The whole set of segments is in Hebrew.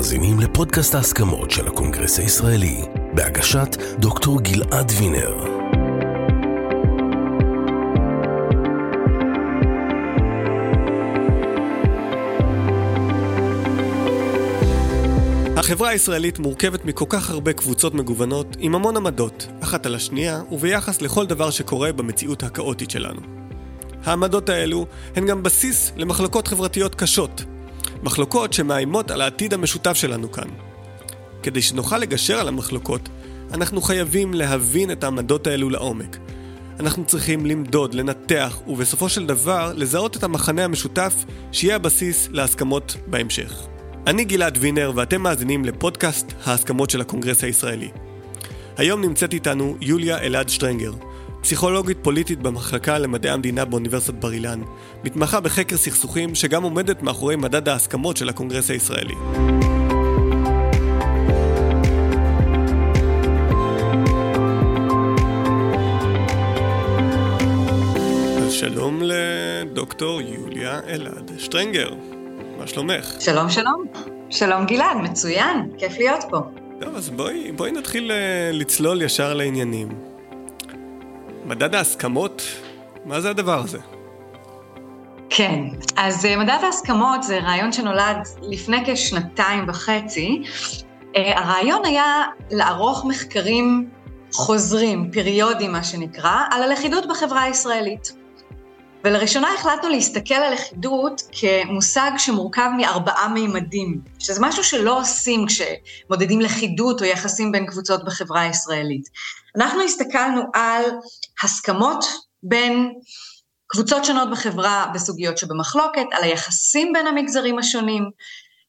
מאזינים לפודקאסט ההסכמות של הקונגרס הישראלי, בהגשת דוקטור גלעד וינר. החברה הישראלית מורכבת מכל כך הרבה קבוצות מגוונות, עם המון עמדות, אחת על השנייה, וביחס לכל דבר שקורה במציאות הכאוטית שלנו. העמדות האלו הן גם בסיס למחלוקות חברתיות קשות, מחלוקות שמאיימות על העתיד המשותף שלנו כאן. כדי שנוכל לגשר על המחלוקות, אנחנו חייבים להבין את העמדות האלו לעומק. אנחנו צריכים למדוד, לנתח, ובסופו של דבר לזהות את המחנה המשותף שיהיה הבסיס להסכמות בהמשך. אני גלעד וינר ואתם מאזינים לפודקאסט ההסכמות של הקונגרס הישראלי. היום נמצאת איתנו יוליה אלעד שטרנגר, פסיכולוגית פוליטית במחלקה למדעי המדינה באוניברסיטת בר אילן, מתמחה בחקר סכסוכים שגם עומדת מאחורי מדד ההסכמות של הקונגרס הישראלי. שלום לדוקטור יוליה אלעד שטרנגר, מה שלומך? שלום שלום, שלום גלעד, מצוין, כיף להיות פה. טוב, אז בואי, בואי נתחיל אה, לצלול ישר לעניינים. מדד ההסכמות, מה זה הדבר הזה? כן, אז אה, מדד ההסכמות זה רעיון שנולד לפני כשנתיים וחצי. אה, הרעיון היה לערוך מחקרים חוזרים, פריודים מה שנקרא, על הלכידות בחברה הישראלית. ולראשונה החלטנו להסתכל על לכידות כמושג שמורכב מארבעה מימדים, שזה משהו שלא עושים כשמודדים לכידות או יחסים בין קבוצות בחברה הישראלית. אנחנו הסתכלנו על הסכמות בין קבוצות שונות בחברה בסוגיות שבמחלוקת, על היחסים בין המגזרים השונים,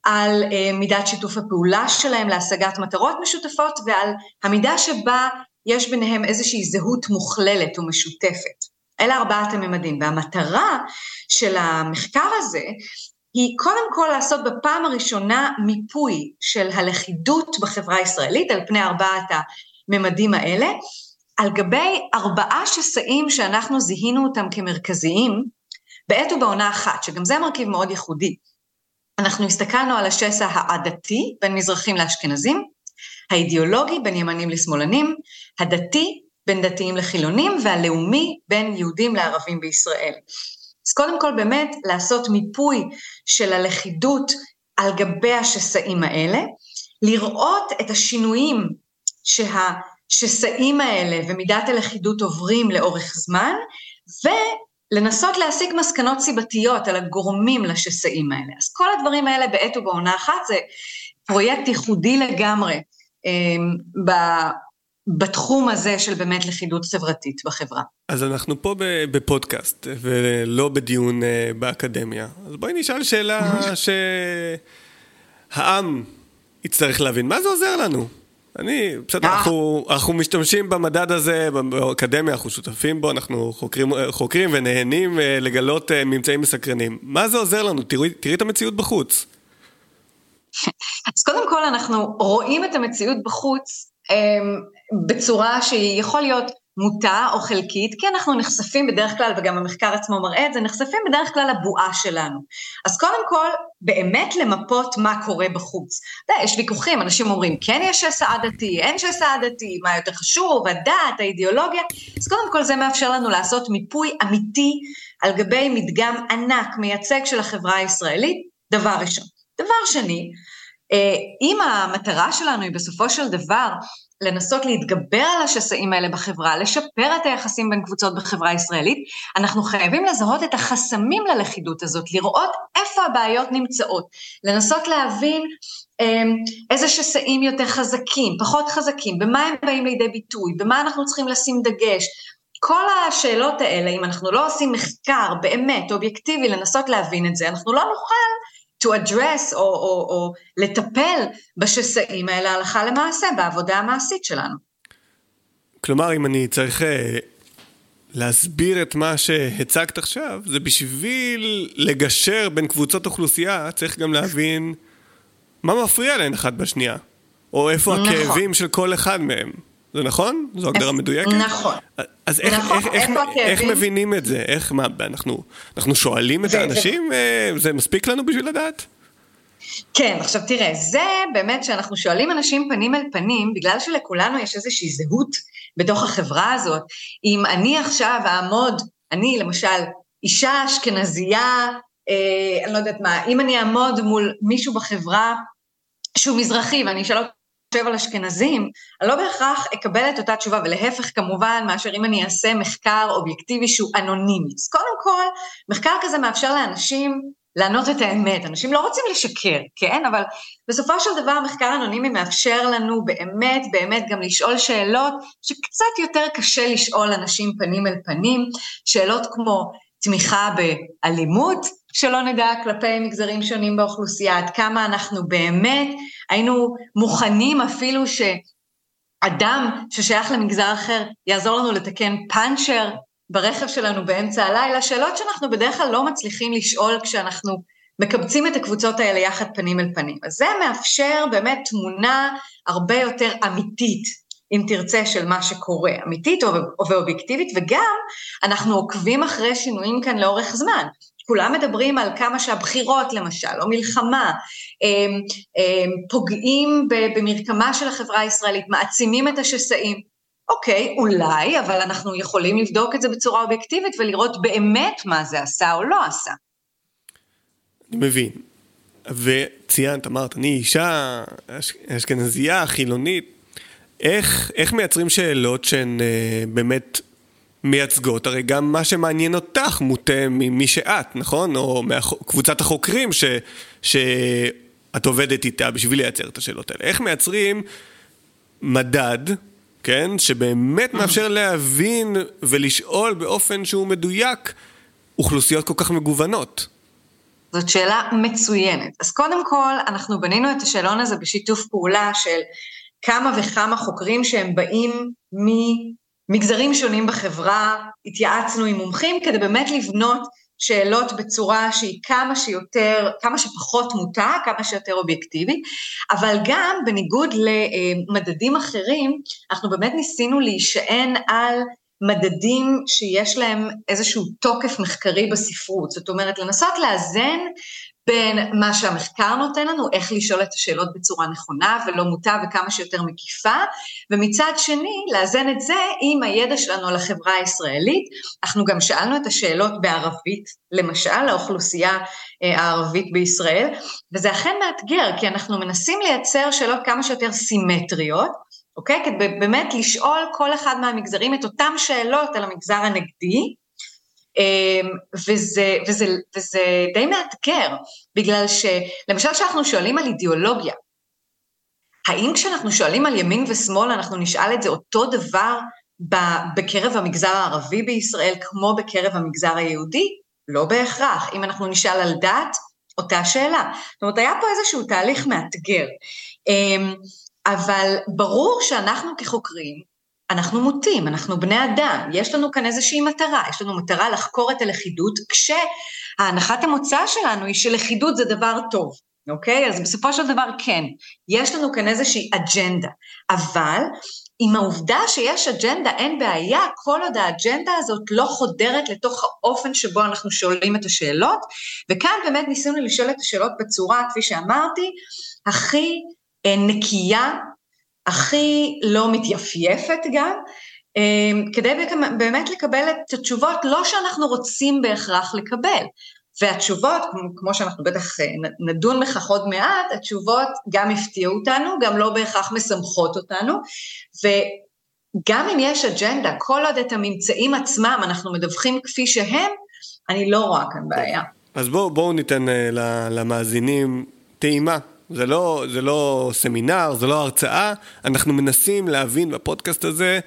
על uh, מידת שיתוף הפעולה שלהם להשגת מטרות משותפות ועל המידה שבה יש ביניהם איזושהי זהות מוכללת ומשותפת. אלה ארבעת הממדים, והמטרה של המחקר הזה היא קודם כל לעשות בפעם הראשונה מיפוי של הלכידות בחברה הישראלית על פני ארבעת הממדים האלה, על גבי ארבעה שסעים שאנחנו זיהינו אותם כמרכזיים בעת ובעונה אחת, שגם זה מרכיב מאוד ייחודי. אנחנו הסתכלנו על השסע העדתי בין מזרחים לאשכנזים, האידיאולוגי בין ימנים לשמאלנים, הדתי בין דתיים לחילונים, והלאומי בין יהודים לערבים בישראל. אז קודם כל באמת לעשות מיפוי של הלכידות על גבי השסעים האלה, לראות את השינויים שהשסעים האלה ומידת הלכידות עוברים לאורך זמן, ולנסות להסיק מסקנות סיבתיות על הגורמים לשסעים האלה. אז כל הדברים האלה בעת ובעונה אחת זה פרויקט ייחודי לגמרי. אה, בתחום הזה של באמת לכידות חברתית בחברה. אז אנחנו פה בפודקאסט ולא בדיון אה, באקדמיה. אז בואי נשאל שאלה שהעם יצטרך להבין. מה זה עוזר לנו? אני, בסדר, אה. אנחנו, אנחנו משתמשים במדד הזה, באקדמיה, אנחנו שותפים בו, אנחנו חוקרים, חוקרים ונהנים אה, לגלות ממצאים מסקרנים. מה זה עוזר לנו? תראי, תראי את המציאות בחוץ. אז קודם כל אנחנו רואים את המציאות בחוץ אמ, בצורה שהיא יכול להיות מוטה או חלקית, כי אנחנו נחשפים בדרך כלל, וגם המחקר עצמו מראה את זה, נחשפים בדרך כלל לבועה שלנו. אז קודם כל, באמת למפות מה קורה בחוץ. אתה יודע, יש ויכוחים, אנשים אומרים, כן יש שסע עדתי, אין שסע עדתי, מה יותר חשוב, הדת, האידיאולוגיה, אז קודם כל זה מאפשר לנו לעשות מיפוי אמיתי על גבי מדגם ענק, מייצג של החברה הישראלית, דבר ראשון. דבר שני, אה, אם המטרה שלנו היא בסופו של דבר לנסות להתגבר על השסעים האלה בחברה, לשפר את היחסים בין קבוצות בחברה הישראלית, אנחנו חייבים לזהות את החסמים ללכידות הזאת, לראות איפה הבעיות נמצאות, לנסות להבין אמ, איזה שסעים יותר חזקים, פחות חזקים, במה הם באים לידי ביטוי, במה אנחנו צריכים לשים דגש. כל השאלות האלה, אם אנחנו לא עושים מחקר באמת אובייקטיבי לנסות להבין את זה, אנחנו לא נוכל to address או, או, או לטפל בשסעים האלה הלכה למעשה בעבודה המעשית שלנו. כלומר, אם אני צריך אה, להסביר את מה שהצגת עכשיו, זה בשביל לגשר בין קבוצות אוכלוסייה, צריך גם להבין מה מפריע להן אחת בשנייה, או איפה נכון. הכאבים של כל אחד מהם. זה נכון? זו הגדרה מדויקת? נכון. אז איך, נכון, איך, איך, איך מבינים את זה? איך, מה, אנחנו, אנחנו שואלים את האנשים? אה, זה מספיק לנו בשביל לדעת? כן, עכשיו תראה, זה באמת שאנחנו שואלים אנשים פנים אל פנים, בגלל שלכולנו יש איזושהי זהות בתוך החברה הזאת. אם אני עכשיו אעמוד, אני למשל, אישה אשכנזייה, אה, אני לא יודעת מה, אם אני אעמוד מול מישהו בחברה שהוא מזרחי ואני אשאל אותו, חושב על אשכנזים, אני לא בהכרח אקבל את אותה תשובה, ולהפך כמובן, מאשר אם אני אעשה מחקר אובייקטיבי שהוא אנונימי. אז קודם כל, מחקר כזה מאפשר לאנשים לענות את האמת. אנשים לא רוצים לשקר, כן? אבל בסופו של דבר מחקר אנונימי מאפשר לנו באמת, באמת גם לשאול שאלות שקצת יותר קשה לשאול אנשים פנים אל פנים, שאלות כמו תמיכה באלימות, שלא נדע כלפי מגזרים שונים באוכלוסייה, עד כמה אנחנו באמת היינו מוכנים אפילו שאדם ששייך למגזר אחר יעזור לנו לתקן פאנצ'ר ברכב שלנו באמצע הלילה, שאלות שאנחנו בדרך כלל לא מצליחים לשאול כשאנחנו מקבצים את הקבוצות האלה יחד פנים אל פנים. אז זה מאפשר באמת תמונה הרבה יותר אמיתית, אם תרצה, של מה שקורה, אמיתית ואובייקטיבית, וגם אנחנו עוקבים אחרי שינויים כאן לאורך זמן. כולם מדברים על כמה שהבחירות למשל, או מלחמה, פוגעים במרקמה של החברה הישראלית, מעצימים את השסעים. אוקיי, אולי, אבל אנחנו יכולים לבדוק את זה בצורה אובייקטיבית ולראות באמת מה זה עשה או לא עשה. אני מבין. וציינת, אמרת, אני אישה אשכנזייה, חילונית. איך, איך מייצרים שאלות שהן אה, באמת מייצגות? הרי גם מה שמעניין אותך מוטה ממי שאת, נכון? או מקבוצת החוקרים ש, שאת עובדת איתה בשביל לייצר את השאלות האלה. איך מייצרים מדד כן? שבאמת מאפשר להבין ולשאול באופן שהוא מדויק אוכלוסיות כל כך מגוונות. זאת שאלה מצוינת. אז קודם כל, אנחנו בנינו את השאלון הזה בשיתוף פעולה של כמה וכמה חוקרים שהם באים ממגזרים שונים בחברה, התייעצנו עם מומחים כדי באמת לבנות שאלות בצורה שהיא כמה שיותר, כמה שפחות מוטה, כמה שיותר אובייקטיבית, אבל גם בניגוד למדדים אחרים, אנחנו באמת ניסינו להישען על מדדים שיש להם איזשהו תוקף מחקרי בספרות, זאת אומרת לנסות לאזן בין מה שהמחקר נותן לנו, איך לשאול את השאלות בצורה נכונה ולא מוטה וכמה שיותר מקיפה, ומצד שני, לאזן את זה עם הידע שלנו על החברה הישראלית. אנחנו גם שאלנו את השאלות בערבית, למשל, לאוכלוסייה אה, הערבית בישראל, וזה אכן מאתגר, כי אנחנו מנסים לייצר שאלות כמה שיותר סימטריות, אוקיי? כדי באמת לשאול כל אחד מהמגזרים את אותן שאלות על המגזר הנגדי, וזה, וזה, וזה די מאתגר, בגלל שלמשל כשאנחנו שואלים על אידיאולוגיה, האם כשאנחנו שואלים על ימין ושמאל אנחנו נשאל את זה אותו דבר בקרב המגזר הערבי בישראל כמו בקרב המגזר היהודי? לא בהכרח. אם אנחנו נשאל על דת, אותה שאלה. זאת אומרת, היה פה איזשהו תהליך מאתגר. אמ, אבל ברור שאנחנו כחוקרים אנחנו מוטים, אנחנו בני אדם, יש לנו כאן איזושהי מטרה, יש לנו מטרה לחקור את הלכידות, כשהנחת המוצא שלנו היא שלכידות זה דבר טוב, אוקיי? אז בסופו של דבר כן, יש לנו כאן איזושהי אג'נדה, אבל עם העובדה שיש אג'נדה אין בעיה, כל עוד האג'נדה הזאת לא חודרת לתוך האופן שבו אנחנו שואלים את השאלות, וכאן באמת ניסינו לשאול את השאלות בצורה, כפי שאמרתי, הכי אה, נקייה הכי לא מתייפייפת גם, אמ, כדי באמת לקבל את התשובות לא שאנחנו רוצים בהכרח לקבל. והתשובות, כמו שאנחנו בטח אה, נדון בכך עוד מעט, התשובות גם הפתיעו אותנו, גם לא בהכרח משמחות אותנו, וגם אם יש אג'נדה, כל עוד את הממצאים עצמם אנחנו מדווחים כפי שהם, אני לא רואה כאן בעיה. אז בואו בוא ניתן uh, למאזינים טעימה זה לא, זה לא סמינר, זה לא הרצאה, אנחנו מנסים להבין בפודקאסט הזה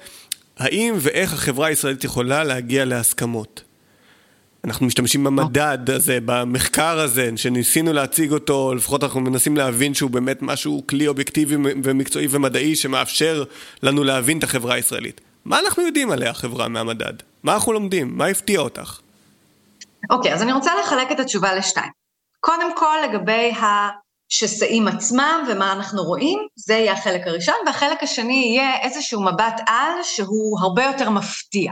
האם ואיך החברה הישראלית יכולה להגיע להסכמות. אנחנו משתמשים במדד הזה, במחקר הזה, שניסינו להציג אותו, לפחות אנחנו מנסים להבין שהוא באמת משהו כלי אובייקטיבי ומקצועי ומדעי שמאפשר לנו להבין את החברה הישראלית. מה אנחנו יודעים עליה, החברה, מהמדד? מה אנחנו לומדים? מה הפתיע אותך? אוקיי, okay, אז אני רוצה לחלק את התשובה לשתיים. קודם כל, לגבי שסעים עצמם ומה אנחנו רואים, זה יהיה החלק הראשון, והחלק השני יהיה איזשהו מבט על שהוא הרבה יותר מפתיע.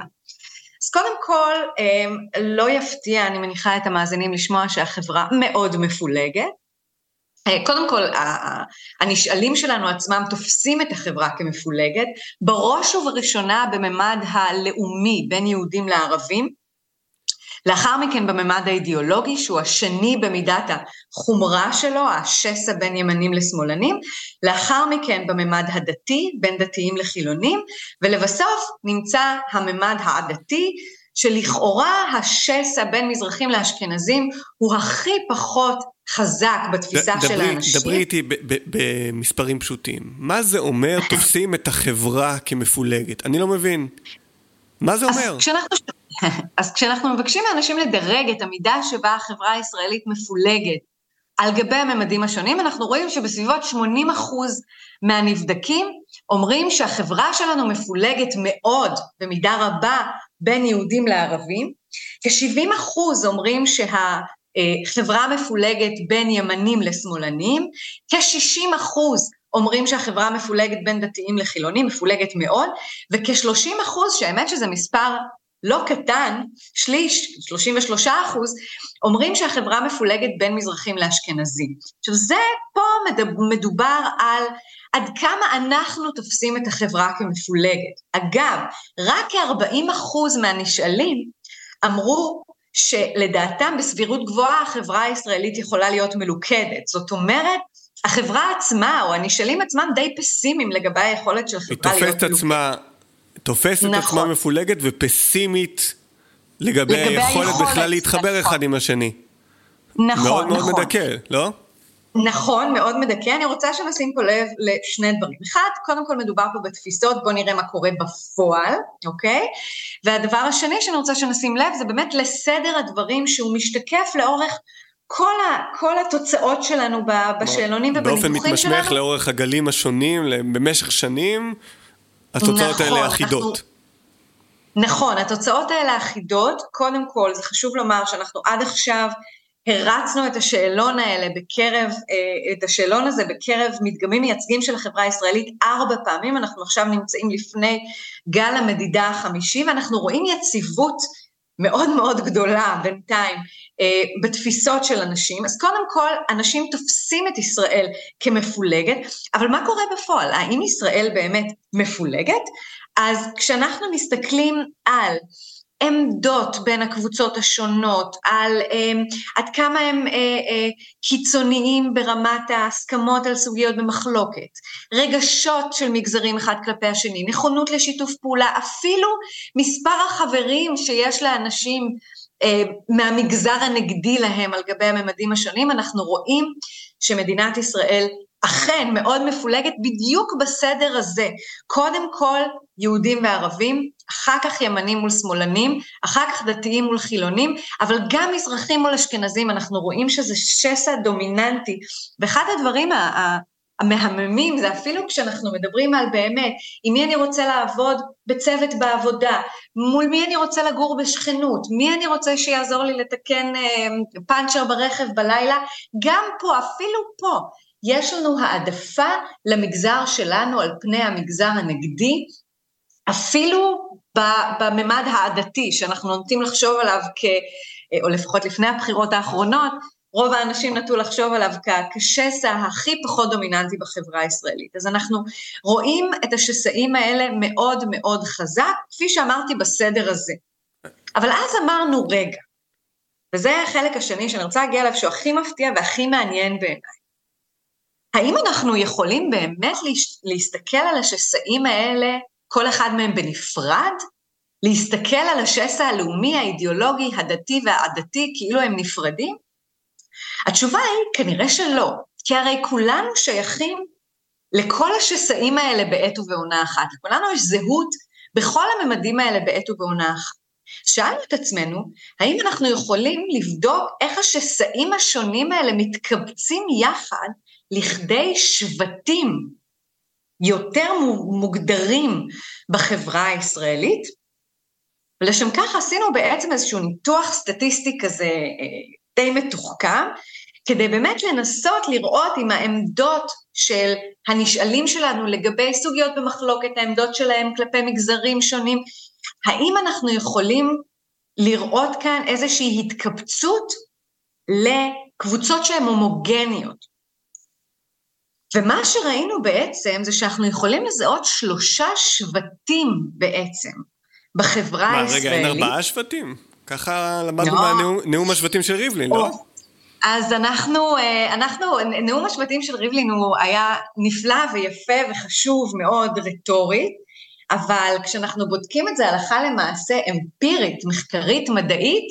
אז קודם כל, אמ, לא יפתיע, אני מניחה את המאזינים לשמוע שהחברה מאוד מפולגת, אה, קודם כל, הנשאלים שלנו עצמם תופסים את החברה כמפולגת, בראש ובראשונה בממד הלאומי בין יהודים לערבים, לאחר מכן בממד האידיאולוגי, שהוא השני במידת החומרה שלו, השסע בין ימנים לשמאלנים, לאחר מכן בממד הדתי, בין דתיים לחילונים, ולבסוף נמצא הממד העדתי, שלכאורה השסע בין מזרחים לאשכנזים הוא הכי פחות חזק בתפיסה דברי, של האנשים. דברי איתי במספרים פשוטים. מה זה אומר תופסים את החברה כמפולגת? אני לא מבין. מה זה אומר? אז כשאנחנו, אז כשאנחנו מבקשים מאנשים לדרג את המידה שבה החברה הישראלית מפולגת על גבי הממדים השונים, אנחנו רואים שבסביבות 80 אחוז מהנבדקים אומרים שהחברה שלנו מפולגת מאוד, במידה רבה, בין יהודים לערבים. כ-70 אחוז אומרים שהחברה מפולגת בין ימנים לשמאלנים, כ-60 אחוז אומרים שהחברה מפולגת בין דתיים לחילונים, מפולגת מאוד, וכ-30 אחוז, שהאמת שזה מספר לא קטן, שליש, 33 אחוז, אומרים שהחברה מפולגת בין מזרחים לאשכנזים. עכשיו זה, פה מדובר על עד כמה אנחנו תופסים את החברה כמפולגת. אגב, רק כ-40 אחוז מהנשאלים אמרו שלדעתם בסבירות גבוהה החברה הישראלית יכולה להיות מלוכדת. זאת אומרת, החברה עצמה, או הנשאלים עצמם די פסימיים לגבי היכולת של החברה להיות מלוכדת. היא עצמה, תופסת נכון. עצמה מפולגת ופסימית לגבי, לגבי היכולת, היכולת בכלל להתחבר נכון. אחד עם השני. נכון, מאוד נכון. מאוד מדכא, לא? נכון, מאוד מדכא. אני רוצה שנשים פה לב לשני דברים. אחד, קודם כל מדובר פה בתפיסות, בואו נראה מה קורה בפועל, אוקיי? והדבר השני שאני רוצה שנשים לב זה באמת לסדר הדברים שהוא משתקף לאורך כל, ה, כל התוצאות שלנו בשאלונים ובניתוחים שלנו. באופן מתמשך לאורך הגלים השונים, במשך שנים, התוצאות נכון, האלה אחידות. אנחנו, נכון, התוצאות האלה אחידות. קודם כל, זה חשוב לומר שאנחנו עד עכשיו הרצנו את השאלון האלה בקרב, אה, את השאלון הזה בקרב מדגמים מייצגים של החברה הישראלית ארבע פעמים, אנחנו עכשיו נמצאים לפני גל המדידה החמישי, ואנחנו רואים יציבות מאוד מאוד גדולה בינתיים אה, בתפיסות של אנשים. אז קודם כל, אנשים תופסים את ישראל כמפולגת, אבל מה קורה בפועל? האם ישראל באמת מפולגת? אז כשאנחנו מסתכלים על עמדות בין הקבוצות השונות, על אה, עד כמה הם אה, אה, קיצוניים ברמת ההסכמות על סוגיות במחלוקת, רגשות של מגזרים אחד כלפי השני, נכונות לשיתוף פעולה, אפילו מספר החברים שיש לאנשים אה, מהמגזר הנגדי להם על גבי הממדים השונים, אנחנו רואים שמדינת ישראל אכן מאוד מפולגת בדיוק בסדר הזה. קודם כל יהודים וערבים, אחר כך ימנים מול שמאלנים, אחר כך דתיים מול חילונים, אבל גם מזרחים מול אשכנזים, אנחנו רואים שזה שסע דומיננטי. ואחד הדברים המהממים זה אפילו כשאנחנו מדברים על באמת, עם מי אני רוצה לעבוד בצוות בעבודה, מול מי אני רוצה לגור בשכנות, מי אני רוצה שיעזור לי לתקן אה, פאנצ'ר ברכב בלילה, גם פה, אפילו פה, יש לנו העדפה למגזר שלנו על פני המגזר הנגדי, אפילו בממד העדתי, שאנחנו נוטים לחשוב עליו כ... או לפחות לפני הבחירות האחרונות, רוב האנשים נטו לחשוב עליו כשסע הכי פחות דומיננטי בחברה הישראלית. אז אנחנו רואים את השסעים האלה מאוד מאוד חזק, כפי שאמרתי בסדר הזה. אבל אז אמרנו, רגע, וזה החלק השני שאני רוצה להגיע אליו, שהוא הכי מפתיע והכי מעניין בעיניי. האם אנחנו יכולים באמת להסתכל על השסעים האלה, כל אחד מהם בנפרד? להסתכל על השסע הלאומי, האידיאולוגי, הדתי והעדתי כאילו הם נפרדים? התשובה היא כנראה שלא, כי הרי כולנו שייכים לכל השסעים האלה בעת ובעונה אחת. לכולנו יש זהות בכל הממדים האלה בעת ובעונה אחת. שאלנו את עצמנו, האם אנחנו יכולים לבדוק איך השסעים השונים האלה מתקבצים יחד לכדי שבטים יותר מוגדרים בחברה הישראלית? ולשם כך עשינו בעצם איזשהו ניתוח סטטיסטי כזה אה, די מתוחכם, כדי באמת לנסות לראות אם העמדות של הנשאלים שלנו לגבי סוגיות במחלוקת, העמדות שלהם כלפי מגזרים שונים, האם אנחנו יכולים לראות כאן איזושהי התקבצות לקבוצות שהן הומוגניות. ומה שראינו בעצם זה שאנחנו יכולים לזהות שלושה שבטים בעצם בחברה מה, הישראלית. רגע, אין ארבעה שבטים? ככה למדנו לא. מהנאום השבטים של ריבלין, לא? אז אנחנו, אה, אנחנו, נאום השבטים של ריבלין הוא היה נפלא ויפה וחשוב מאוד רטורית, אבל כשאנחנו בודקים את זה הלכה למעשה אמפירית, מחקרית, מדעית,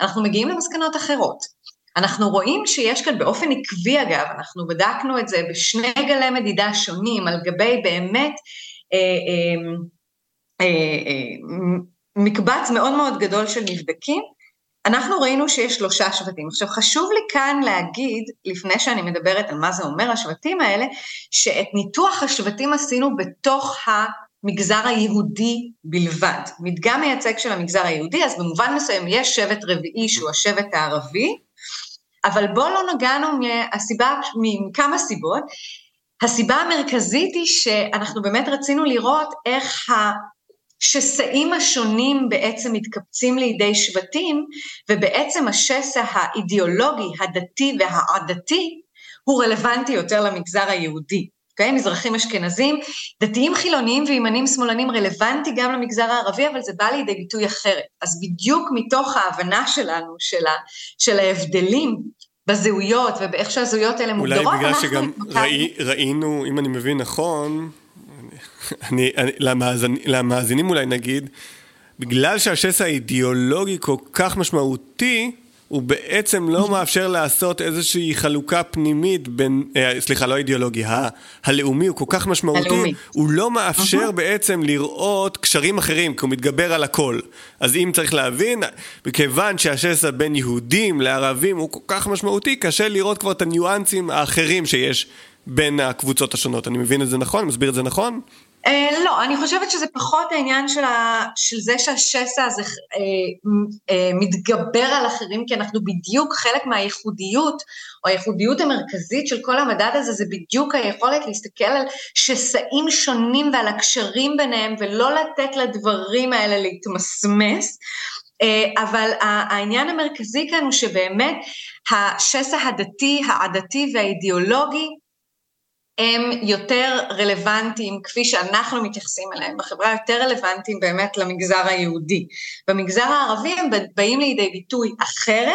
אנחנו מגיעים למסקנות אחרות. אנחנו רואים שיש כאן באופן עקבי אגב, אנחנו בדקנו את זה בשני גלי מדידה שונים על גבי באמת אה, אה, אה, אה, מקבץ מאוד מאוד גדול של נבדקים, אנחנו ראינו שיש שלושה שבטים. עכשיו חשוב לי כאן להגיד, לפני שאני מדברת על מה זה אומר השבטים האלה, שאת ניתוח השבטים עשינו בתוך המגזר היהודי בלבד. מדגם מייצג של המגזר היהודי, אז במובן מסוים יש שבט רביעי שהוא השבט הערבי, אבל בואו לא נגענו מהסיבה, מכמה סיבות. הסיבה המרכזית היא שאנחנו באמת רצינו לראות איך השסעים השונים בעצם מתקבצים לידי שבטים, ובעצם השסע האידיאולוגי, הדתי והעדתי, הוא רלוונטי יותר למגזר היהודי. אוקיי? Okay? מזרחים אשכנזים, דתיים חילוניים וימנים שמאלנים רלוונטי גם למגזר הערבי, אבל זה בא לידי ביטוי אחרת. אז בדיוק מתוך ההבנה שלנו, של, ה, של ההבדלים בזהויות ובאיך שהזהויות האלה מוגדרות, אולי בגלל שגם ראי, ראינו, אם אני מבין נכון, אני, אני, למאזנ, למאזינים אולי נגיד, בגלל שהשסע האידיאולוגי כל כך משמעותי, הוא בעצם לא מאפשר לעשות איזושהי חלוקה פנימית בין, אה, סליחה, לא אידיאולוגי, ה, הלאומי הוא כל כך משמעותי, הלאומי. הוא לא מאפשר uh-huh. בעצם לראות קשרים אחרים, כי הוא מתגבר על הכל. אז אם צריך להבין, מכיוון שהשסע בין יהודים לערבים הוא כל כך משמעותי, קשה לראות כבר את הניואנסים האחרים שיש בין הקבוצות השונות. אני מבין את זה נכון? מסביר את זה נכון? Uh, לא, אני חושבת שזה פחות העניין של, ה, של זה שהשסע הזה uh, uh, מתגבר על אחרים, כי אנחנו בדיוק חלק מהייחודיות, או הייחודיות המרכזית של כל המדד הזה, זה בדיוק היכולת להסתכל על שסעים שונים ועל הקשרים ביניהם, ולא לתת לדברים האלה להתמסמס. Uh, אבל העניין המרכזי כאן הוא שבאמת השסע הדתי, העדתי והאידיאולוגי הם יותר רלוונטיים, כפי שאנחנו מתייחסים אליהם, בחברה יותר רלוונטיים באמת למגזר היהודי. במגזר הערבי הם באים לידי ביטוי אחרת.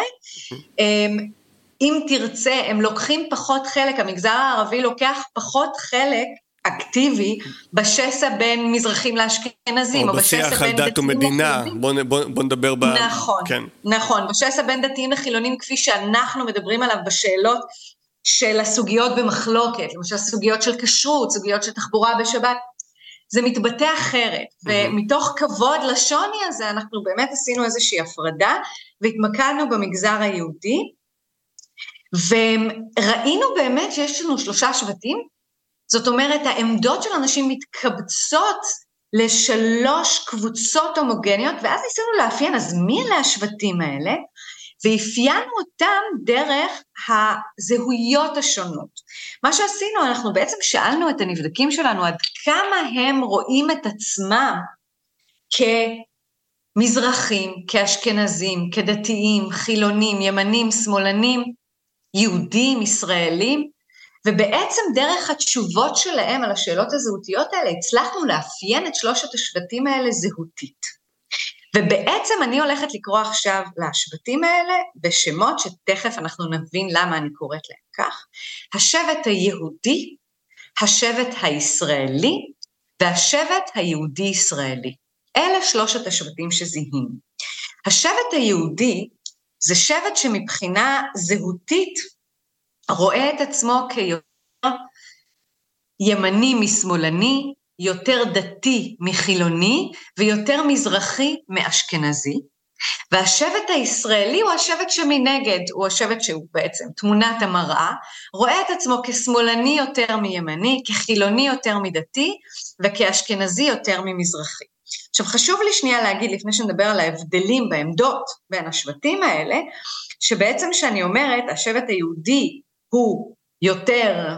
אם תרצה, הם לוקחים פחות חלק, המגזר הערבי לוקח פחות חלק אקטיבי בשסע בין מזרחים לאשכנזים, או, או בשיח על דת ומדינה, בוא, בוא, בוא נדבר ב... נכון, כן. נכון, בשסע בין דתיים לחילונים, כפי שאנחנו מדברים עליו בשאלות של הסוגיות במחלוקת, למשל סוגיות של כשרות, סוגיות של תחבורה בשבת, זה מתבטא אחרת, mm-hmm. ומתוך כבוד לשוני הזה אנחנו באמת עשינו איזושהי הפרדה והתמקדנו במגזר היהודי, וראינו באמת שיש לנו שלושה שבטים, זאת אומרת העמדות של אנשים מתקבצות לשלוש קבוצות הומוגניות, ואז ניסינו לאפיין, אז מי אלה השבטים האלה? ואפיינו אותם דרך הזהויות השונות. מה שעשינו, אנחנו בעצם שאלנו את הנבדקים שלנו עד כמה הם רואים את עצמם כמזרחים, כאשכנזים, כדתיים, חילונים, ימנים, שמאלנים, יהודים, ישראלים, ובעצם דרך התשובות שלהם על השאלות הזהותיות האלה הצלחנו לאפיין את שלושת השבטים האלה זהותית. ובעצם אני הולכת לקרוא עכשיו לשבטים האלה בשמות שתכף אנחנו נבין למה אני קוראת להם כך. השבט היהודי, השבט הישראלי והשבט היהודי-ישראלי. אלה שלושת השבטים שזיהינו. השבט היהודי זה שבט שמבחינה זהותית רואה את עצמו כיותר ימני משמאלני, יותר דתי מחילוני ויותר מזרחי מאשכנזי. והשבט הישראלי הוא השבט שמנגד, הוא השבט שהוא בעצם תמונת המראה, רואה את עצמו כשמאלני יותר מימני, כחילוני יותר מדתי וכאשכנזי יותר ממזרחי. עכשיו חשוב לי שנייה להגיד, לפני שנדבר על ההבדלים בעמדות בין השבטים האלה, שבעצם כשאני אומרת השבט היהודי הוא יותר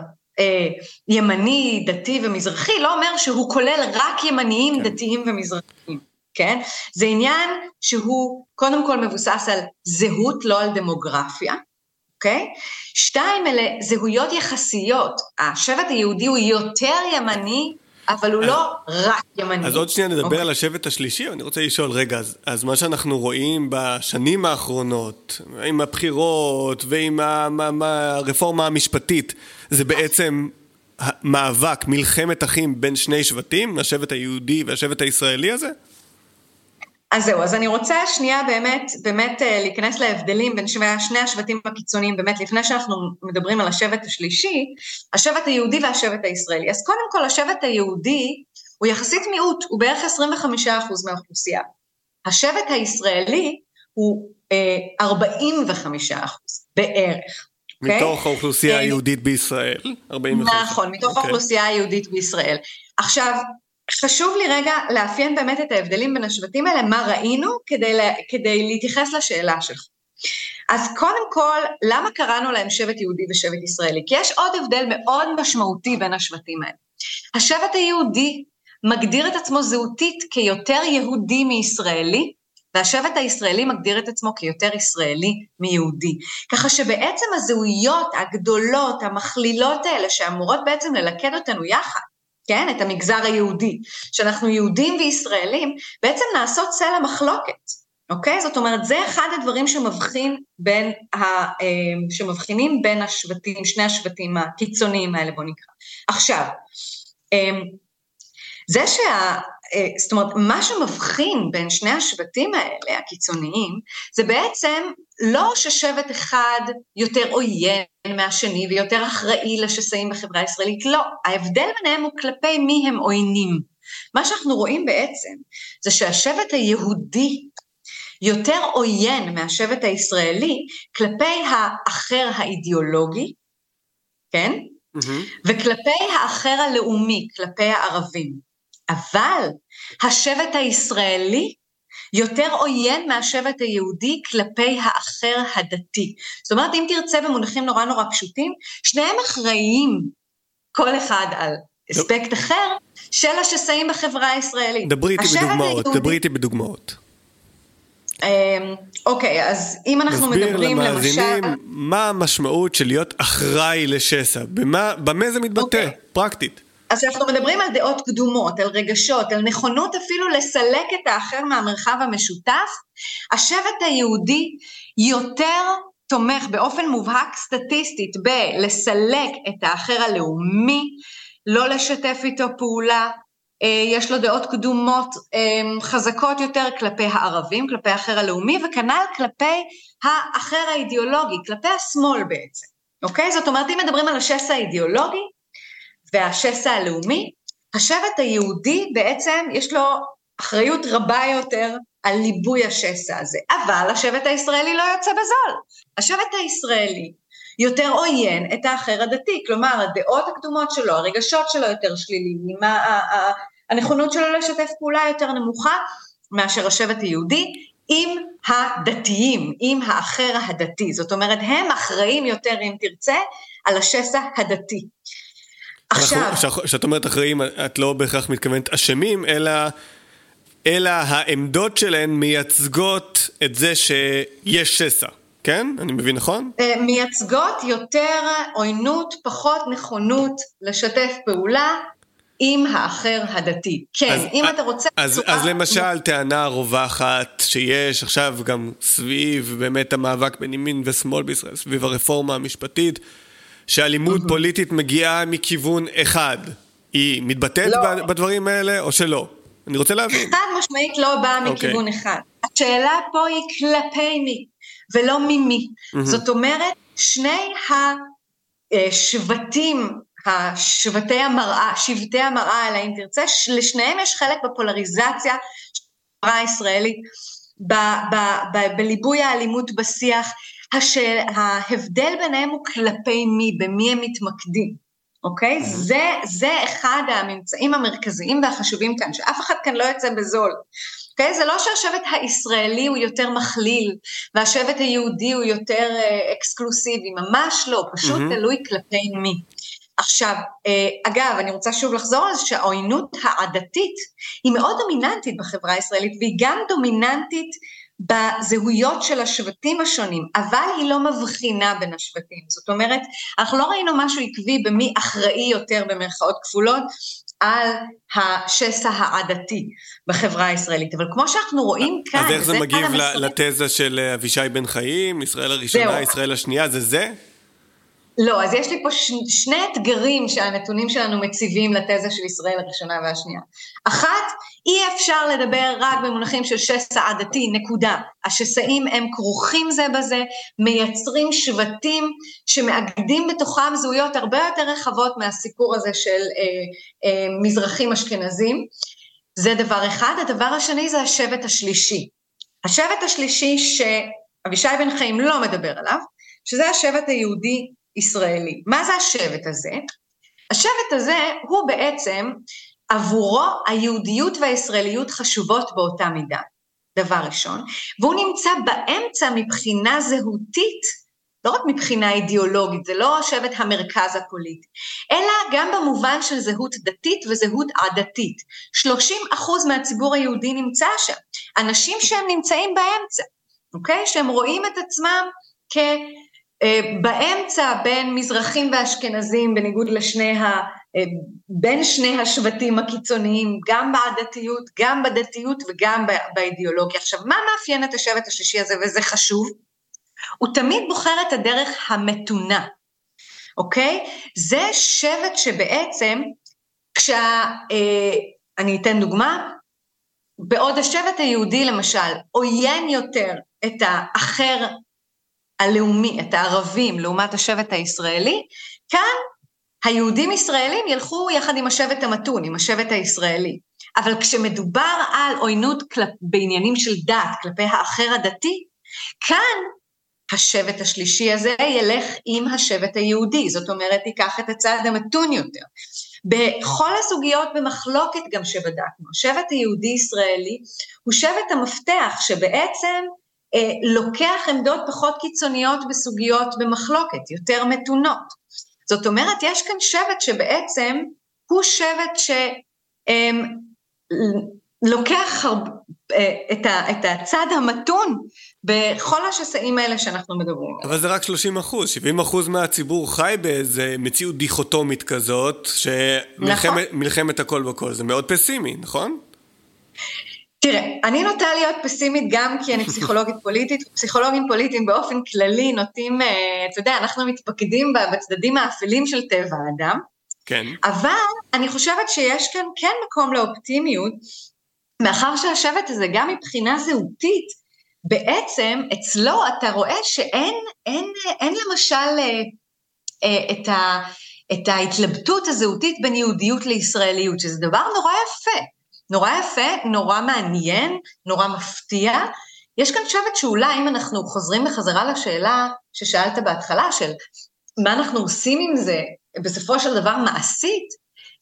ימני, דתי ומזרחי, לא אומר שהוא כולל רק ימניים, כן. דתיים ומזרחיים, כן? זה עניין שהוא קודם כל מבוסס על זהות, לא על דמוגרפיה, אוקיי? שתיים, אלה זהויות יחסיות. השבט היהודי הוא יותר ימני אבל הוא לא רק ימני. אז עוד שנייה נדבר אוקיי. על השבט השלישי, אני רוצה לשאול, רגע, אז, אז מה שאנחנו רואים בשנים האחרונות, עם הבחירות ועם הרפורמה המשפטית, זה בעצם מאבק, מלחמת אחים בין שני שבטים, השבט היהודי והשבט הישראלי הזה? אז זהו, אז אני רוצה שנייה באמת, באמת אה, להיכנס להבדלים בין שני, שני השבטים הקיצוניים, באמת לפני שאנחנו מדברים על השבט השלישי, השבט היהודי והשבט הישראלי. אז קודם כל, השבט היהודי הוא יחסית מיעוט, הוא בערך 25% מהאוכלוסייה. השבט הישראלי הוא אה, 45% בערך. אוקיי? מתוך? האוכלוסייה אה, היהודית בישראל, 45. נכון, מתוך. אוקיי. האוכלוסייה היהודית בישראל. עכשיו, חשוב לי רגע לאפיין באמת את ההבדלים בין השבטים האלה, מה ראינו, כדי, לה, כדי להתייחס לשאלה שלך. אז קודם כל, למה קראנו להם שבט יהודי ושבט ישראלי? כי יש עוד הבדל מאוד משמעותי בין השבטים האלה. השבט היהודי מגדיר את עצמו זהותית כיותר יהודי מישראלי, והשבט הישראלי מגדיר את עצמו כיותר ישראלי מיהודי. ככה שבעצם הזהויות הגדולות, המכלילות האלה, שאמורות בעצם ללכד אותנו יחד, כן, את המגזר היהודי, שאנחנו יהודים וישראלים, בעצם נעשות סלע מחלוקת, אוקיי? זאת אומרת, זה אחד הדברים שמבחין בין ה, אה, שמבחינים בין השבטים, שני השבטים הקיצוניים האלה, בוא נקרא. עכשיו, אה, זה שה... אה, זאת אומרת, מה שמבחין בין שני השבטים האלה, הקיצוניים, זה בעצם לא ששבט אחד יותר עוין מהשני ויותר אחראי לשסעים בחברה הישראלית, לא. ההבדל ביניהם הוא כלפי מי הם עוינים. מה שאנחנו רואים בעצם, זה שהשבט היהודי יותר עוין מהשבט הישראלי כלפי האחר האידיאולוגי, כן? Mm-hmm. וכלפי האחר הלאומי, כלפי הערבים. אבל השבט הישראלי יותר עוין מהשבט היהודי כלפי האחר הדתי. זאת אומרת, אם תרצה במונחים נורא נורא פשוטים, שניהם אחראים כל אחד על אספקט אחר של השסעים בחברה הישראלית. דברי איתי בדוגמאות, היהודי... דברי איתי בדוגמאות. אמ, אוקיי, אז אם אנחנו מדברים למשל... נסביר למאזינים מה המשמעות של להיות אחראי לשסע, במה, במה זה מתבטא, אוקיי. פרקטית. אז כשאנחנו מדברים על דעות קדומות, על רגשות, על נכונות אפילו לסלק את האחר מהמרחב המשותף, השבט היהודי יותר תומך באופן מובהק סטטיסטית בלסלק את האחר הלאומי, לא לשתף איתו פעולה, אה, יש לו דעות קדומות אה, חזקות יותר כלפי הערבים, כלפי האחר הלאומי, וכנ"ל כלפי האחר האידיאולוגי, כלפי השמאל בעצם, אוקיי? זאת אומרת, אם מדברים על השסע האידיאולוגי, והשסע הלאומי, השבט היהודי בעצם יש לו אחריות רבה יותר על ליבוי השסע הזה, אבל השבט הישראלי לא יוצא בזול. השבט הישראלי יותר עוין את האחר הדתי, כלומר הדעות הקדומות שלו, הרגשות שלו יותר שליליים, הנכונות שלו לשתף פעולה יותר נמוכה מאשר השבט היהודי, עם הדתיים, עם האחר הדתי. זאת אומרת, הם אחראים יותר, אם תרצה, על השסע הדתי. עכשיו... כשאת אומרת אחראים, את לא בהכרח מתכוונת אשמים, אלא... אלא העמדות שלהן מייצגות את זה שיש שסע, כן? אני מבין נכון? אה, מייצגות יותר עוינות, פחות נכונות לשתף פעולה עם האחר הדתי. כן, אז, אם אתה רוצה... אז, אז למשל, טענה רווחת שיש עכשיו גם סביב באמת המאבק בין ימין ושמאל בישראל, סביב הרפורמה המשפטית, שאלימות פוליטית מגיעה מכיוון אחד. היא מתבטאת לא. בדברים האלה או שלא? אני רוצה להבין. חד משמעית לא באה okay. אוקיי. מכיוון אחד. השאלה פה היא כלפי מי, ולא ממי. Mm-hmm. זאת אומרת, שני השבטים, השבטי המראה, שבטי המראה, אלא אם תרצה, לשניהם יש חלק בפולריזציה של החברה הישראלית, בליבוי האלימות בשיח, השאל, ההבדל ביניהם הוא כלפי מי, במי הם מתמקדים, אוקיי? Mm-hmm. זה, זה אחד הממצאים המרכזיים והחשובים כאן, שאף אחד כאן לא יוצא בזול. אוקיי? זה לא שהשבט הישראלי הוא יותר מכליל, והשבט היהודי הוא יותר אה, אקסקלוסיבי, ממש לא, פשוט mm-hmm. תלוי כלפי מי. עכשיו, אה, אגב, אני רוצה שוב לחזור על זה שהעוינות העדתית היא מאוד דומיננטית בחברה הישראלית, והיא גם דומיננטית בזהויות של השבטים השונים, אבל היא לא מבחינה בין השבטים. זאת אומרת, אנחנו לא ראינו משהו עקבי במי אחראי יותר במרכאות כפולות על השסע העדתי בחברה הישראלית. אבל כמו שאנחנו רואים כאן... אז איך זה מגיב לתזה של אבישי בן חיים, ישראל הראשונה, זהו. ישראל השנייה, זה זה? לא, אז יש לי פה ש... שני אתגרים שהנתונים שלנו מציבים לתזה של ישראל הראשונה והשנייה. אחת, אי אפשר לדבר רק במונחים של שסע עדתי, נקודה. השסעים הם כרוכים זה בזה, מייצרים שבטים שמאגדים בתוכם זהויות הרבה יותר רחבות מהסיפור הזה של אה, אה, מזרחים אשכנזים. זה דבר אחד. הדבר השני זה השבט השלישי. השבט השלישי שאבישי בן חיים לא מדבר עליו, שזה השבט היהודי ישראלי. מה זה השבט הזה? השבט הזה הוא בעצם, עבורו היהודיות והישראליות חשובות באותה מידה, דבר ראשון, והוא נמצא באמצע מבחינה זהותית, לא רק מבחינה אידיאולוגית, זה לא שבט המרכז הפוליטי, אלא גם במובן של זהות דתית וזהות עדתית. 30 אחוז מהציבור היהודי נמצא שם, אנשים שהם נמצאים באמצע, אוקיי? שהם רואים את עצמם כ... אה, באמצע בין מזרחים ואשכנזים, בניגוד לשני ה... אה, בין שני השבטים הקיצוניים, גם בעדתיות, גם בדתיות וגם באידיאולוגיה. עכשיו, מה מאפיין את השבט השלישי הזה, וזה חשוב? הוא תמיד בוחר את הדרך המתונה, אוקיי? זה שבט שבעצם, כשה... אה, אני אתן דוגמה, בעוד השבט היהודי למשל עוין יותר את האחר הלאומי, את הערבים, לעומת השבט הישראלי, כאן היהודים ישראלים ילכו יחד עם השבט המתון, עם השבט הישראלי. אבל כשמדובר על עוינות כלפ, בעניינים של דת, כלפי האחר הדתי, כאן השבט השלישי הזה ילך עם השבט היהודי, זאת אומרת, ייקח את הצעד המתון יותר. בכל הסוגיות במחלוקת גם שבדקנו, השבט היהודי-ישראלי הוא שבט המפתח שבעצם לוקח עמדות פחות קיצוניות בסוגיות במחלוקת, יותר מתונות. זאת אומרת, יש כאן שבט שבעצם הוא שבט שלוקח אמ, אה, את, את הצד המתון בכל השסעים האלה שאנחנו מדברים אבל זה רק 30 אחוז, 70 אחוז מהציבור חי באיזה מציאות דיכוטומית כזאת, שמלחמת נכון. הכל בכל, זה מאוד פסימי, נכון? תראה, אני נוטה להיות פסימית גם כי אני פסיכולוגית פוליטית, פסיכולוגים פוליטיים באופן כללי נוטים, אה, אתה יודע, אנחנו מתפקדים בצדדים האפלים של טבע האדם. כן. אבל אני חושבת שיש כאן כן מקום לאופטימיות, מאחר שהשבט הזה, גם מבחינה זהותית, בעצם אצלו אתה רואה שאין אין, אין למשל אה, אה, את, ה, את ההתלבטות הזהותית בין יהודיות לישראליות, שזה דבר נורא יפה. נורא יפה, נורא מעניין, נורא מפתיע. יש כאן שבט שאולי אם אנחנו חוזרים בחזרה לשאלה ששאלת בהתחלה, של מה אנחנו עושים עם זה בסופו של דבר מעשית,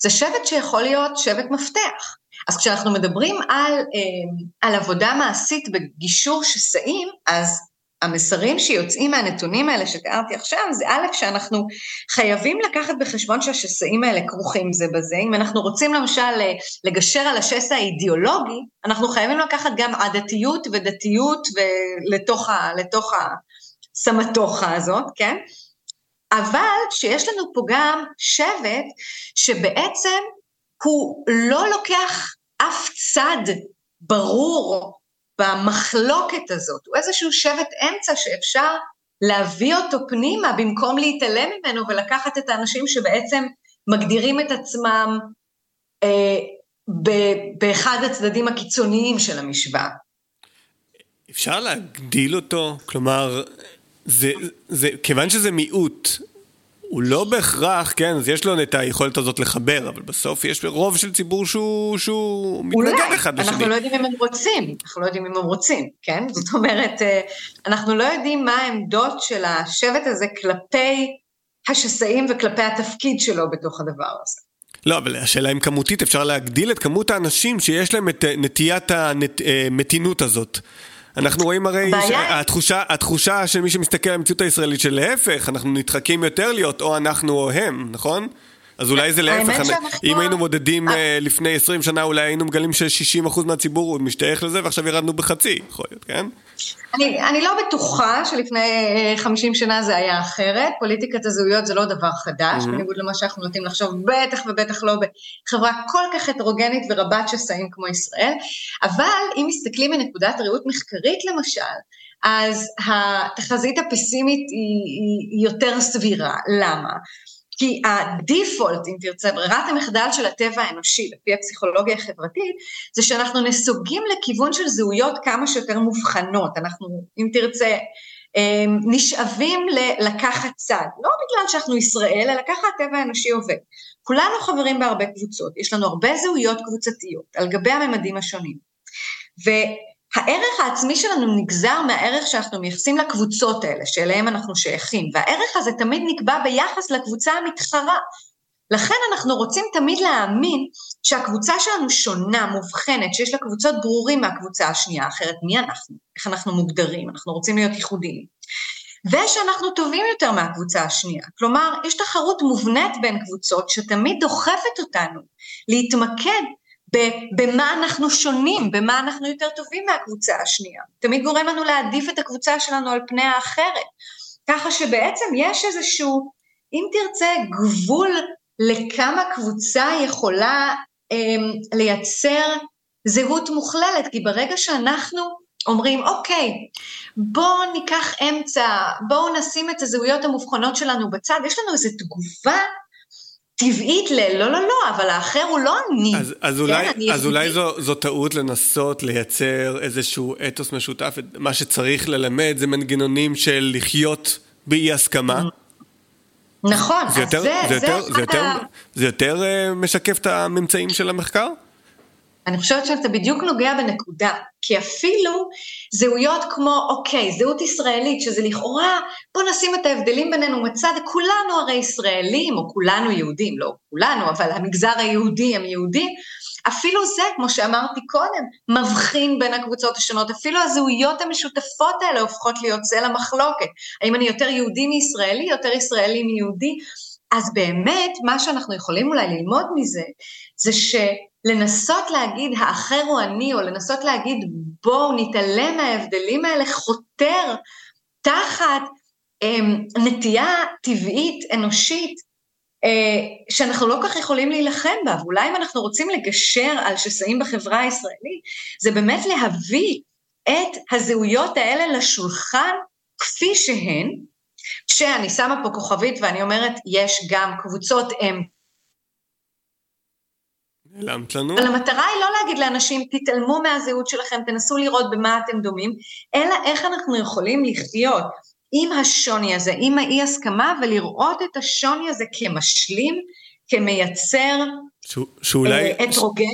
זה שבט שיכול להיות שבט מפתח. אז כשאנחנו מדברים על, אה, על עבודה מעשית בגישור שסעים, אז המסרים שיוצאים מהנתונים האלה שתיארתי עכשיו, זה א', שאנחנו חייבים לקחת בחשבון שהשסעים האלה כרוכים זה בזה. אם אנחנו רוצים למשל לגשר על השסע האידיאולוגי, אנחנו חייבים לקחת גם עדתיות ודתיות לתוך, ה, לתוך הסמטוחה הזאת, כן? אבל שיש לנו פה גם שבט שבעצם הוא לא לוקח אף צד ברור במחלוקת הזאת, הוא איזשהו שבט אמצע שאפשר להביא אותו פנימה במקום להתעלם ממנו ולקחת את האנשים שבעצם מגדירים את עצמם אה, ב- באחד הצדדים הקיצוניים של המשוואה. אפשר להגדיל אותו? כלומר, זה, זה, כיוון שזה מיעוט, הוא לא בהכרח, כן, אז יש לו את היכולת הזאת לחבר, אבל בסוף יש רוב של ציבור שהוא, שהוא מתנגד אחד לשני. אנחנו לא יודעים אם הם רוצים, אנחנו לא יודעים אם הם רוצים, כן? זאת אומרת, אה, אנחנו לא יודעים מה העמדות של השבט הזה כלפי השסעים וכלפי התפקיד שלו בתוך הדבר הזה. לא, אבל השאלה אם כמותית אפשר להגדיל את כמות האנשים שיש להם את נטיית המתינות הזאת. אנחנו רואים הרי שהתחושה, התחושה של מי שמסתכל על המציאות הישראלית של להפך, אנחנו נדחקים יותר להיות או אנחנו או הם, נכון? אז אולי זה להפך, אם היינו מודדים אה, לפני 20 שנה, אולי היינו מגלים ש-60% מהציבור משתייך לזה, ועכשיו ירדנו בחצי, יכול להיות, כן? אני, אני לא בטוחה שלפני 50 שנה זה היה אחרת, פוליטיקת הזהויות זה לא דבר חדש, mm-hmm. בניגוד למה שאנחנו נוטים לחשוב, בטח ובטח לא בחברה כל כך הטרוגנית ורבת שסעים כמו ישראל, אבל אם מסתכלים מנקודת ראות מחקרית למשל, אז התחזית הפסימית היא יותר סבירה. למה? כי הדיפולט, אם תרצה, ברירת המחדל של הטבע האנושי, לפי הפסיכולוגיה החברתית, זה שאנחנו נסוגים לכיוון של זהויות כמה שיותר מובחנות. אנחנו, אם תרצה, אמ, נשאבים לקחת צד, לא בגלל שאנחנו ישראל, אלא ככה הטבע האנושי עובד. כולנו חברים בהרבה קבוצות, יש לנו הרבה זהויות קבוצתיות, על גבי הממדים השונים. ו... הערך העצמי שלנו נגזר מהערך שאנחנו מייחסים לקבוצות האלה, שאליהם אנחנו שייכים, והערך הזה תמיד נקבע ביחס לקבוצה המתחרה. לכן אנחנו רוצים תמיד להאמין שהקבוצה שלנו שונה, מובחנת, שיש לה קבוצות ברורים מהקבוצה השנייה, אחרת מי אנחנו? איך אנחנו מוגדרים? אנחנו רוצים להיות ייחודיים. ושאנחנו טובים יותר מהקבוצה השנייה. כלומר, יש תחרות מובנית בין קבוצות שתמיד דוחפת אותנו להתמקד במה אנחנו שונים, במה אנחנו יותר טובים מהקבוצה השנייה. תמיד גורם לנו להעדיף את הקבוצה שלנו על פני האחרת. ככה שבעצם יש איזשהו, אם תרצה, גבול לכמה קבוצה יכולה אמ, לייצר זהות מוכללת, כי ברגע שאנחנו אומרים, אוקיי, בואו ניקח אמצע, בואו נשים את הזהויות המובחנות שלנו בצד, יש לנו איזו תגובה טבעית ל... לא, לא, לא, אבל האחר הוא לא אני. אז, אז כן, אולי, אני אז אולי זו, זו טעות לנסות לייצר איזשהו אתוס משותף. מה שצריך ללמד זה מנגנונים של לחיות באי הסכמה. נכון, זה יותר, זה, זה, יותר, זה, יותר, זה יותר uh, משקף את הממצאים של המחקר? אני חושבת שאתה בדיוק נוגע בנקודה, כי אפילו זהויות כמו, אוקיי, זהות ישראלית, שזה לכאורה, בוא נשים את ההבדלים בינינו מצד, כולנו הרי ישראלים, או כולנו יהודים, לא כולנו, אבל המגזר היהודי הם יהודים, אפילו זה, כמו שאמרתי קודם, מבחין בין הקבוצות השונות, אפילו הזהויות המשותפות האלה הופכות להיות צל המחלוקת. האם אני יותר יהודי מישראלי, יותר ישראלי מיהודי? אז באמת, מה שאנחנו יכולים אולי ללמוד מזה, זה ש... לנסות להגיד האחר הוא אני, או לנסות להגיד בואו נתעלם מההבדלים האלה, חותר תחת אה, נטייה טבעית, אנושית, אה, שאנחנו לא כך יכולים להילחם בה, ואולי אם אנחנו רוצים לגשר על שסעים בחברה הישראלית, זה באמת להביא את הזהויות האלה לשולחן כפי שהן, שאני שמה פה כוכבית ואני אומרת, יש גם קבוצות אם נעלמת לנו. אבל המטרה היא לא להגיד לאנשים, תתעלמו מהזהות שלכם, תנסו לראות במה אתם דומים, אלא איך אנחנו יכולים לחיות עם השוני הזה, עם האי-הסכמה, ולראות את השוני הזה כמשלים, כמייצר שאולי, אה, הטרוגני.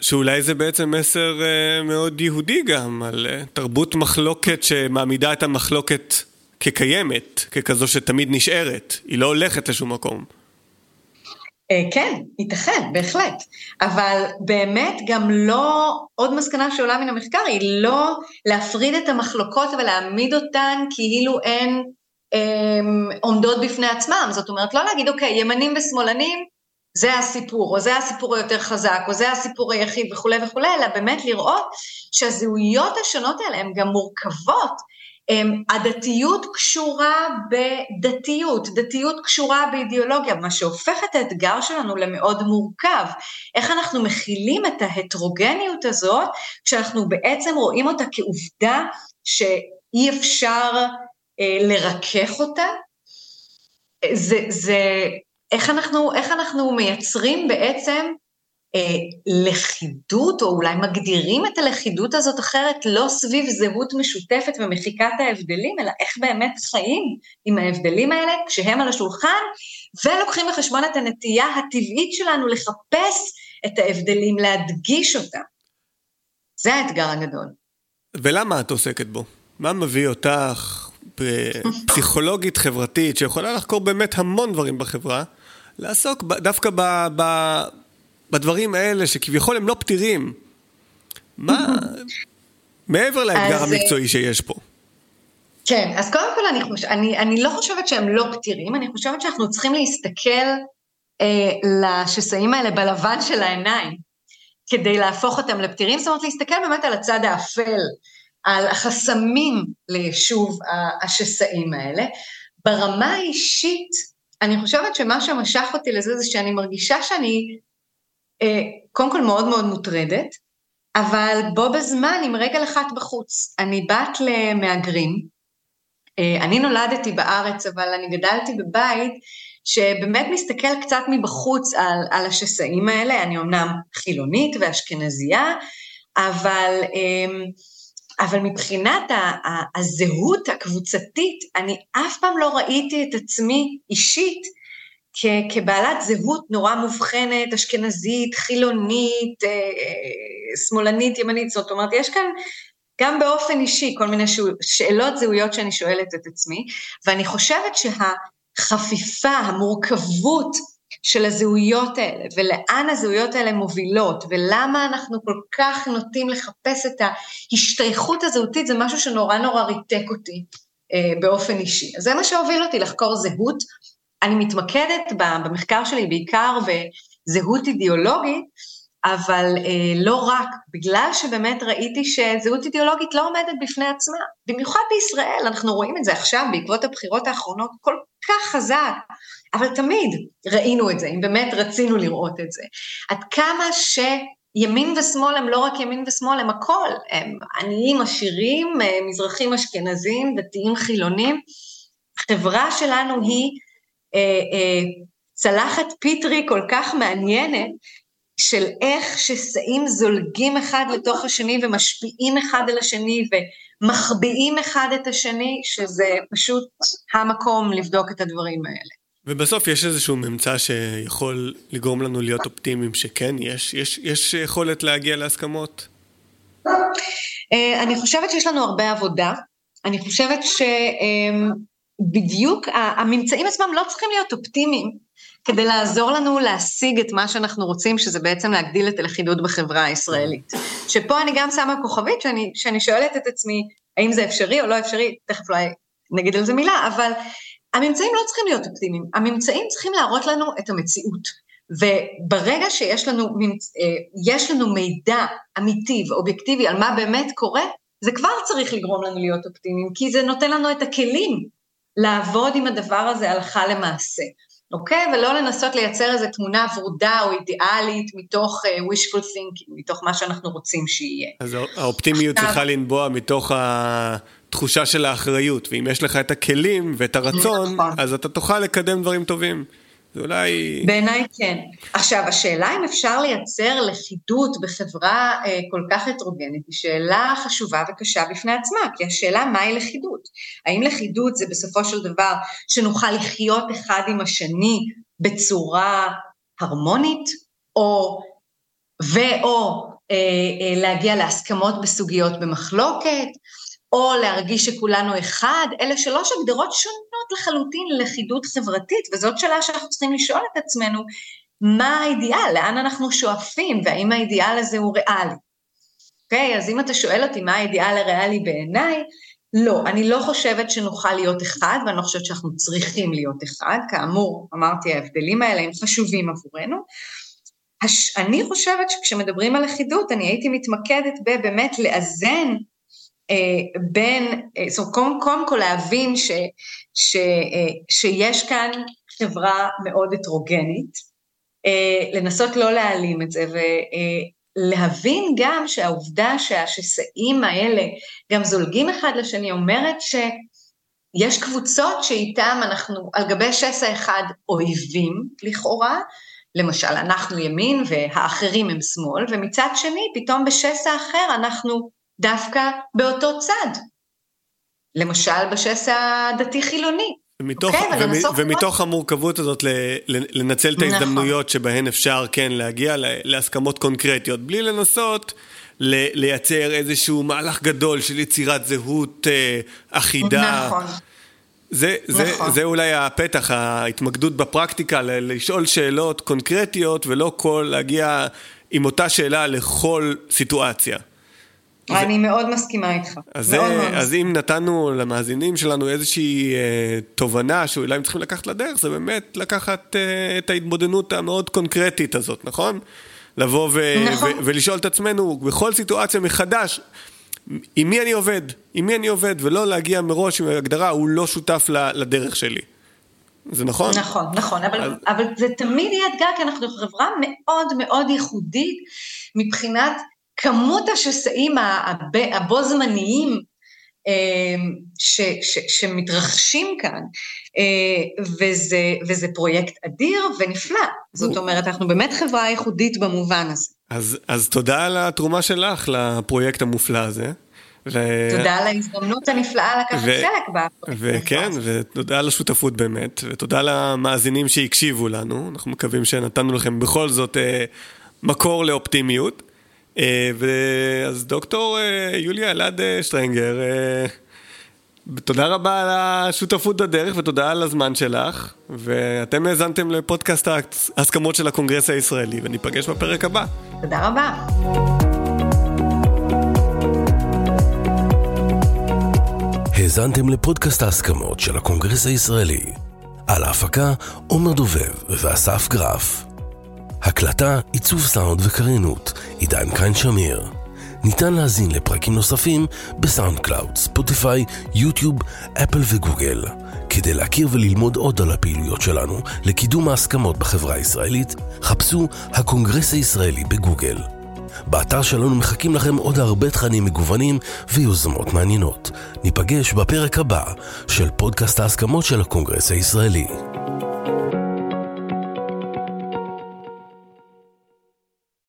שאולי זה בעצם מסר uh, מאוד יהודי גם, על uh, תרבות מחלוקת שמעמידה את המחלוקת כקיימת, ככזו שתמיד נשארת, היא לא הולכת לשום מקום. אה, כן, ייתכן, בהחלט. אבל באמת גם לא, עוד מסקנה שעולה מן המחקר היא לא להפריד את המחלוקות ולהעמיד אותן כאילו הן אה, עומדות בפני עצמם. זאת אומרת, לא להגיד, אוקיי, ימנים ושמאלנים, זה הסיפור, או זה הסיפור היותר חזק, או זה הסיפור היחיד וכולי וכולי, אלא באמת לראות שהזהויות השונות האלה הן גם מורכבות הדתיות קשורה בדתיות, דתיות קשורה באידיאולוגיה, מה שהופך את האתגר שלנו למאוד מורכב. איך אנחנו מכילים את ההטרוגניות הזאת, כשאנחנו בעצם רואים אותה כעובדה שאי אפשר אה, לרכך אותה? זה, זה, איך אנחנו, איך אנחנו מייצרים בעצם לכידות, או אולי מגדירים את הלכידות הזאת אחרת לא סביב זהות משותפת ומחיקת ההבדלים, אלא איך באמת חיים עם ההבדלים האלה כשהם על השולחן, ולוקחים בחשבון את הנטייה הטבעית שלנו לחפש את ההבדלים, להדגיש אותם. זה האתגר הגדול. ולמה את עוסקת בו? מה מביא אותך, פסיכולוגית חברתית, שיכולה לחקור באמת המון דברים בחברה, לעסוק דווקא ב... ב בדברים האלה שכביכול הם לא פתירים. מה... מעבר לאתגר אז, המקצועי שיש פה. כן, אז קודם כל אני, חוש... אני, אני לא חושבת שהם לא פתירים, אני חושבת שאנחנו צריכים להסתכל אה, לשסעים האלה בלבן של העיניים, כדי להפוך אותם לפתירים, זאת אומרת להסתכל באמת על הצד האפל, על החסמים ליישוב השסעים האלה. ברמה האישית, אני חושבת שמה שמשך אותי לזה זה שאני מרגישה שאני אה, קודם כל מאוד מאוד מוטרדת, אבל בו בזמן עם רגל אחת בחוץ. אני בת למהגרים, אה, אני נולדתי בארץ, אבל אני גדלתי בבית שבאמת מסתכל קצת מבחוץ על, על השסעים האלה, אני אמנם חילונית ואשכנזייה, אבל, אמ, אבל מבחינת הזהות הקבוצתית, אני אף פעם לא ראיתי את עצמי אישית כבעלת זהות נורא מובחנת, אשכנזית, חילונית, אה, אה, שמאלנית, ימנית, זאת אומרת, יש כאן גם באופן אישי כל מיני שאלות זהויות שאני שואלת את עצמי, ואני חושבת שהחפיפה, המורכבות של הזהויות האלה, ולאן הזהויות האלה מובילות, ולמה אנחנו כל כך נוטים לחפש את ההשתייכות הזהותית, זה משהו שנורא נורא ריתק אותי אה, באופן אישי. אז זה מה שהוביל אותי לחקור זהות. אני מתמקדת במחקר שלי בעיקר בזהות אידיאולוגית, אבל אה, לא רק, בגלל שבאמת ראיתי שזהות אידיאולוגית לא עומדת בפני עצמה. במיוחד בישראל, אנחנו רואים את זה עכשיו בעקבות הבחירות האחרונות כל כך חזק, אבל תמיד ראינו את זה, אם באמת רצינו לראות את זה. עד כמה שימין ושמאל הם לא רק ימין ושמאל, הם הכל, הם עניים, עשירים, אה, מזרחים אשכנזים, דתיים חילונים. החברה שלנו היא צלחת פיטרי כל כך מעניינת, של איך שסעים זולגים אחד לתוך השני ומשפיעים אחד על השני ומחביאים אחד את השני, שזה פשוט המקום לבדוק את הדברים האלה. ובסוף יש איזשהו ממצא שיכול לגרום לנו להיות אופטימיים שכן, יש, יש, יש יכולת להגיע להסכמות? אה, אני חושבת שיש לנו הרבה עבודה. אני חושבת שבדיוק הממצאים עצמם לא צריכים להיות אופטימיים. כדי לעזור לנו להשיג את מה שאנחנו רוצים, שזה בעצם להגדיל את הלכידות בחברה הישראלית. שפה אני גם שמה כוכבית שאני, שאני שואלת את עצמי, האם זה אפשרי או לא אפשרי, תכף אולי נגיד על זה מילה, אבל הממצאים לא צריכים להיות אופטימיים, הממצאים צריכים להראות לנו את המציאות. וברגע שיש לנו, אה, יש לנו מידע אמיתי ואובייקטיבי על מה באמת קורה, זה כבר צריך לגרום לנו להיות אופטימיים, כי זה נותן לנו את הכלים לעבוד עם הדבר הזה הלכה למעשה. אוקיי? ולא לנסות לייצר איזו תמונה ורודה או אידיאלית מתוך uh, wishful thinking, מתוך מה שאנחנו רוצים שיהיה. אז האופטימיות צריכה לנבוע מתוך התחושה של האחריות, ואם יש לך את הכלים ואת הרצון, נכון. אז אתה תוכל לקדם דברים טובים. זה אולי... בעיניי כן. עכשיו, השאלה אם אפשר לייצר לכידות בחברה אה, כל כך הטרוגנית, היא שאלה חשובה וקשה בפני עצמה, כי השאלה מהי לכידות. האם לכידות זה בסופו של דבר שנוכל לחיות אחד עם השני בצורה הרמונית, או, ואו אה, אה, להגיע להסכמות בסוגיות במחלוקת, או להרגיש שכולנו אחד, אלה שלוש הגדרות שונות לחלוטין ללכידות חברתית, וזאת שאלה שאנחנו צריכים לשאול את עצמנו, מה האידיאל, לאן אנחנו שואפים, והאם האידיאל הזה הוא ריאלי. אוקיי? Okay, אז אם אתה שואל אותי מה האידיאל הריאלי בעיניי, לא, אני לא חושבת שנוכל להיות אחד, ואני לא חושבת שאנחנו צריכים להיות אחד. כאמור, אמרתי, ההבדלים האלה הם חשובים עבורנו. הש... אני חושבת שכשמדברים על לכידות, אני הייתי מתמקדת בבאמת לאזן בין, אה, זאת אומרת, קודם, קודם כל להבין ש, ש, אה, שיש כאן חברה מאוד הטרוגנית, לנסות לא להעלים את זה, ולהבין גם שהעובדה שהשסעים האלה גם זולגים אחד לשני, אומרת שיש קבוצות שאיתם אנחנו על גבי שסע אחד אויבים לכאורה, למשל, אנחנו ימין והאחרים הם שמאל, ומצד שני, פתאום בשסע אחר אנחנו דווקא באותו צד. למשל בשסע הדתי-חילוני. ומתוך, okay, אוקיי? ומ, ומתוך המורכבות הזאת לנצל את נכון. ההזדמנויות נכון. שבהן אפשר כן להגיע להסכמות קונקרטיות, בלי לנסות לייצר איזשהו מהלך גדול של יצירת זהות אה, אחידה. נכון. זה, זה, נכון. זה אולי הפתח, ההתמקדות בפרקטיקה, לשאול שאלות קונקרטיות ולא כל להגיע עם אותה שאלה לכל סיטואציה. אני מאוד מסכימה איתך. אז, מאוד מאוד אז אם נתנו למאזינים שלנו איזושהי אה, תובנה שאולי הם צריכים לקחת לדרך, זה באמת לקחת אה, את ההתבודדות המאוד קונקרטית הזאת, נכון? לבוא ו- נכון. ו- ולשאול את עצמנו בכל סיטואציה מחדש, עם מי אני עובד? עם מי אני עובד? ולא להגיע מראש עם הגדרה, הוא לא שותף לדרך שלי. זה נכון? נכון, נכון, אבל, אז... אבל זה תמיד יהיה אתגר, כי אנחנו חברה מאוד מאוד ייחודית מבחינת כמות השסעים הבו זמניים אמ, ש, ש, שמתרחשים כאן, אה, וזה, וזה פרויקט אדיר ונפלא. זאת אומרת, אנחנו באמת חברה ייחודית במובן הזה. אז, אז תודה על התרומה שלך לפרויקט המופלא הזה. ו... תודה על ההזדמנות הנפלאה לקחת ו... חלק בפרויקט. וכן, ותודה על השותפות באמת, ותודה למאזינים שהקשיבו לנו, אנחנו מקווים שנתנו לכם בכל זאת אה, מקור לאופטימיות. אה, אז דוקטור אה, יוליה אלעד אה, שטרנגר, תודה רבה על השותפות בדרך ותודה על הזמן שלך, ואתם האזנתם לפודקאסט ההסכמות של הקונגרס הישראלי, וניפגש בפרק הבא. תודה רבה. האזנתם לפודקאסט ההסכמות של הקונגרס הישראלי. על ההפקה עומר דובב ואסף גרף. הקלטה, עיצוב סאונד וקריינות, עידן קין שמיר. ניתן להאזין לפרקים נוספים בסאונד קלאוד, ספוטיפיי, יוטיוב, אפל וגוגל. כדי להכיר וללמוד עוד על הפעילויות שלנו לקידום ההסכמות בחברה הישראלית, חפשו הקונגרס הישראלי בגוגל. באתר שלנו מחכים לכם עוד הרבה תכנים מגוונים ויוזמות מעניינות. ניפגש בפרק הבא של פודקאסט ההסכמות של הקונגרס הישראלי.